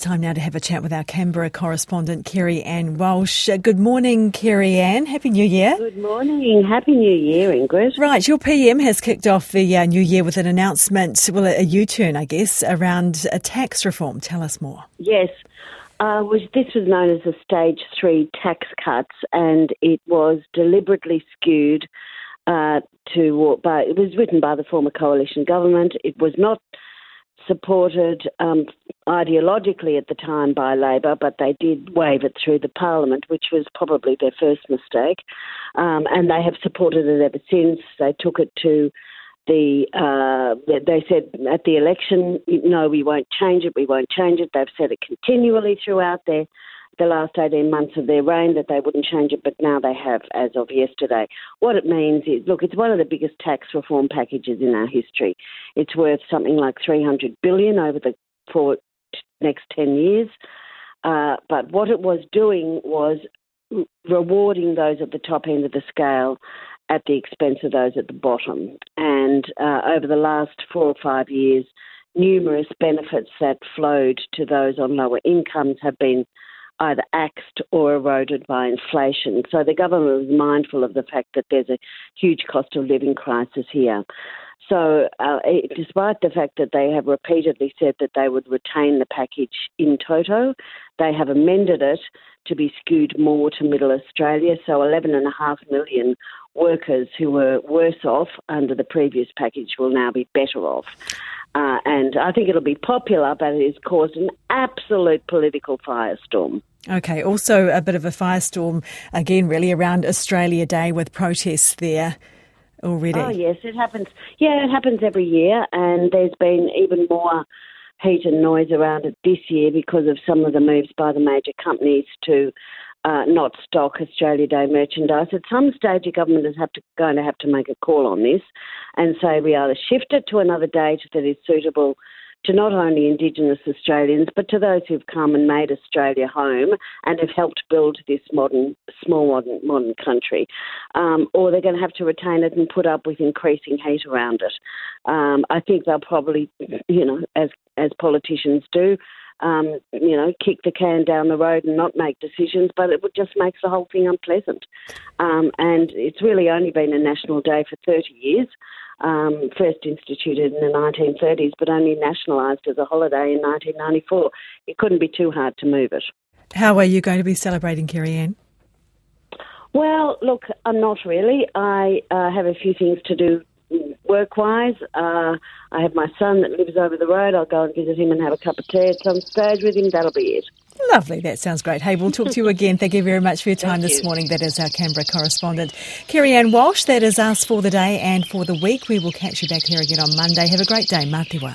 Time now to have a chat with our Canberra correspondent, Kerry-Anne Walsh. Uh, good morning, Kerry-Anne. Happy New Year. Good morning. Happy New Year, Ingrid. Right, your PM has kicked off the uh, new year with an announcement, well, a U turn, I guess, around a tax reform. Tell us more. Yes. Uh, was, this was known as the Stage 3 tax cuts, and it was deliberately skewed uh, to, by, it was written by the former coalition government. It was not supported um, ideologically at the time by Labor, but they did wave it through the Parliament, which was probably their first mistake. Um, and they have supported it ever since. They took it to the, uh, they said at the election, no, we won't change it, we won't change it. They've said it continually throughout their the last 18 months of their reign that they wouldn't change it, but now they have as of yesterday. What it means is, look, it's one of the biggest tax reform packages in our history. It's worth something like 300 billion over the for next 10 years. Uh, but what it was doing was rewarding those at the top end of the scale at the expense of those at the bottom. And uh, over the last four or five years, numerous benefits that flowed to those on lower incomes have been either axed or eroded by inflation. So the government was mindful of the fact that there's a huge cost of living crisis here. So, uh, despite the fact that they have repeatedly said that they would retain the package in toto, they have amended it to be skewed more to middle Australia. So, 11.5 million workers who were worse off under the previous package will now be better off. Uh, and I think it'll be popular, but it has caused an absolute political firestorm. Okay, also a bit of a firestorm again, really, around Australia Day with protests there already. Oh, yes, it happens. Yeah, it happens every year, and there's been even more heat and noise around it this year because of some of the moves by the major companies to uh, not stock Australia Day merchandise. At some stage, the government is to, going to have to make a call on this and say we either shift it to another date that is suitable to not only Indigenous Australians, but to those who've come and made Australia home and have helped build this modern, small modern, modern country. Um, or they're going to have to retain it and put up with increasing heat around it. Um, I think they'll probably, you know, as as politicians do, um, you know, kick the can down the road and not make decisions, but it would just makes the whole thing unpleasant. Um, and it's really only been a national day for 30 years, um, first instituted in the 1930s, but only nationalised as a holiday in 1994. It couldn't be too hard to move it. How are you going to be celebrating, Kerry-Anne? Well, look, I'm not really. I uh, have a few things to do work wise. Uh, I have my son that lives over the road. I'll go and visit him and have a cup of tea at some stage with him. That'll be it. Lovely. That sounds great. Hey, we'll talk to you again. Thank you very much for your time Thank this you. morning. That is our Canberra correspondent, Kerry-Anne Walsh. That is us for the day and for the week. We will catch you back here again on Monday. Have a great day. Mā te wā.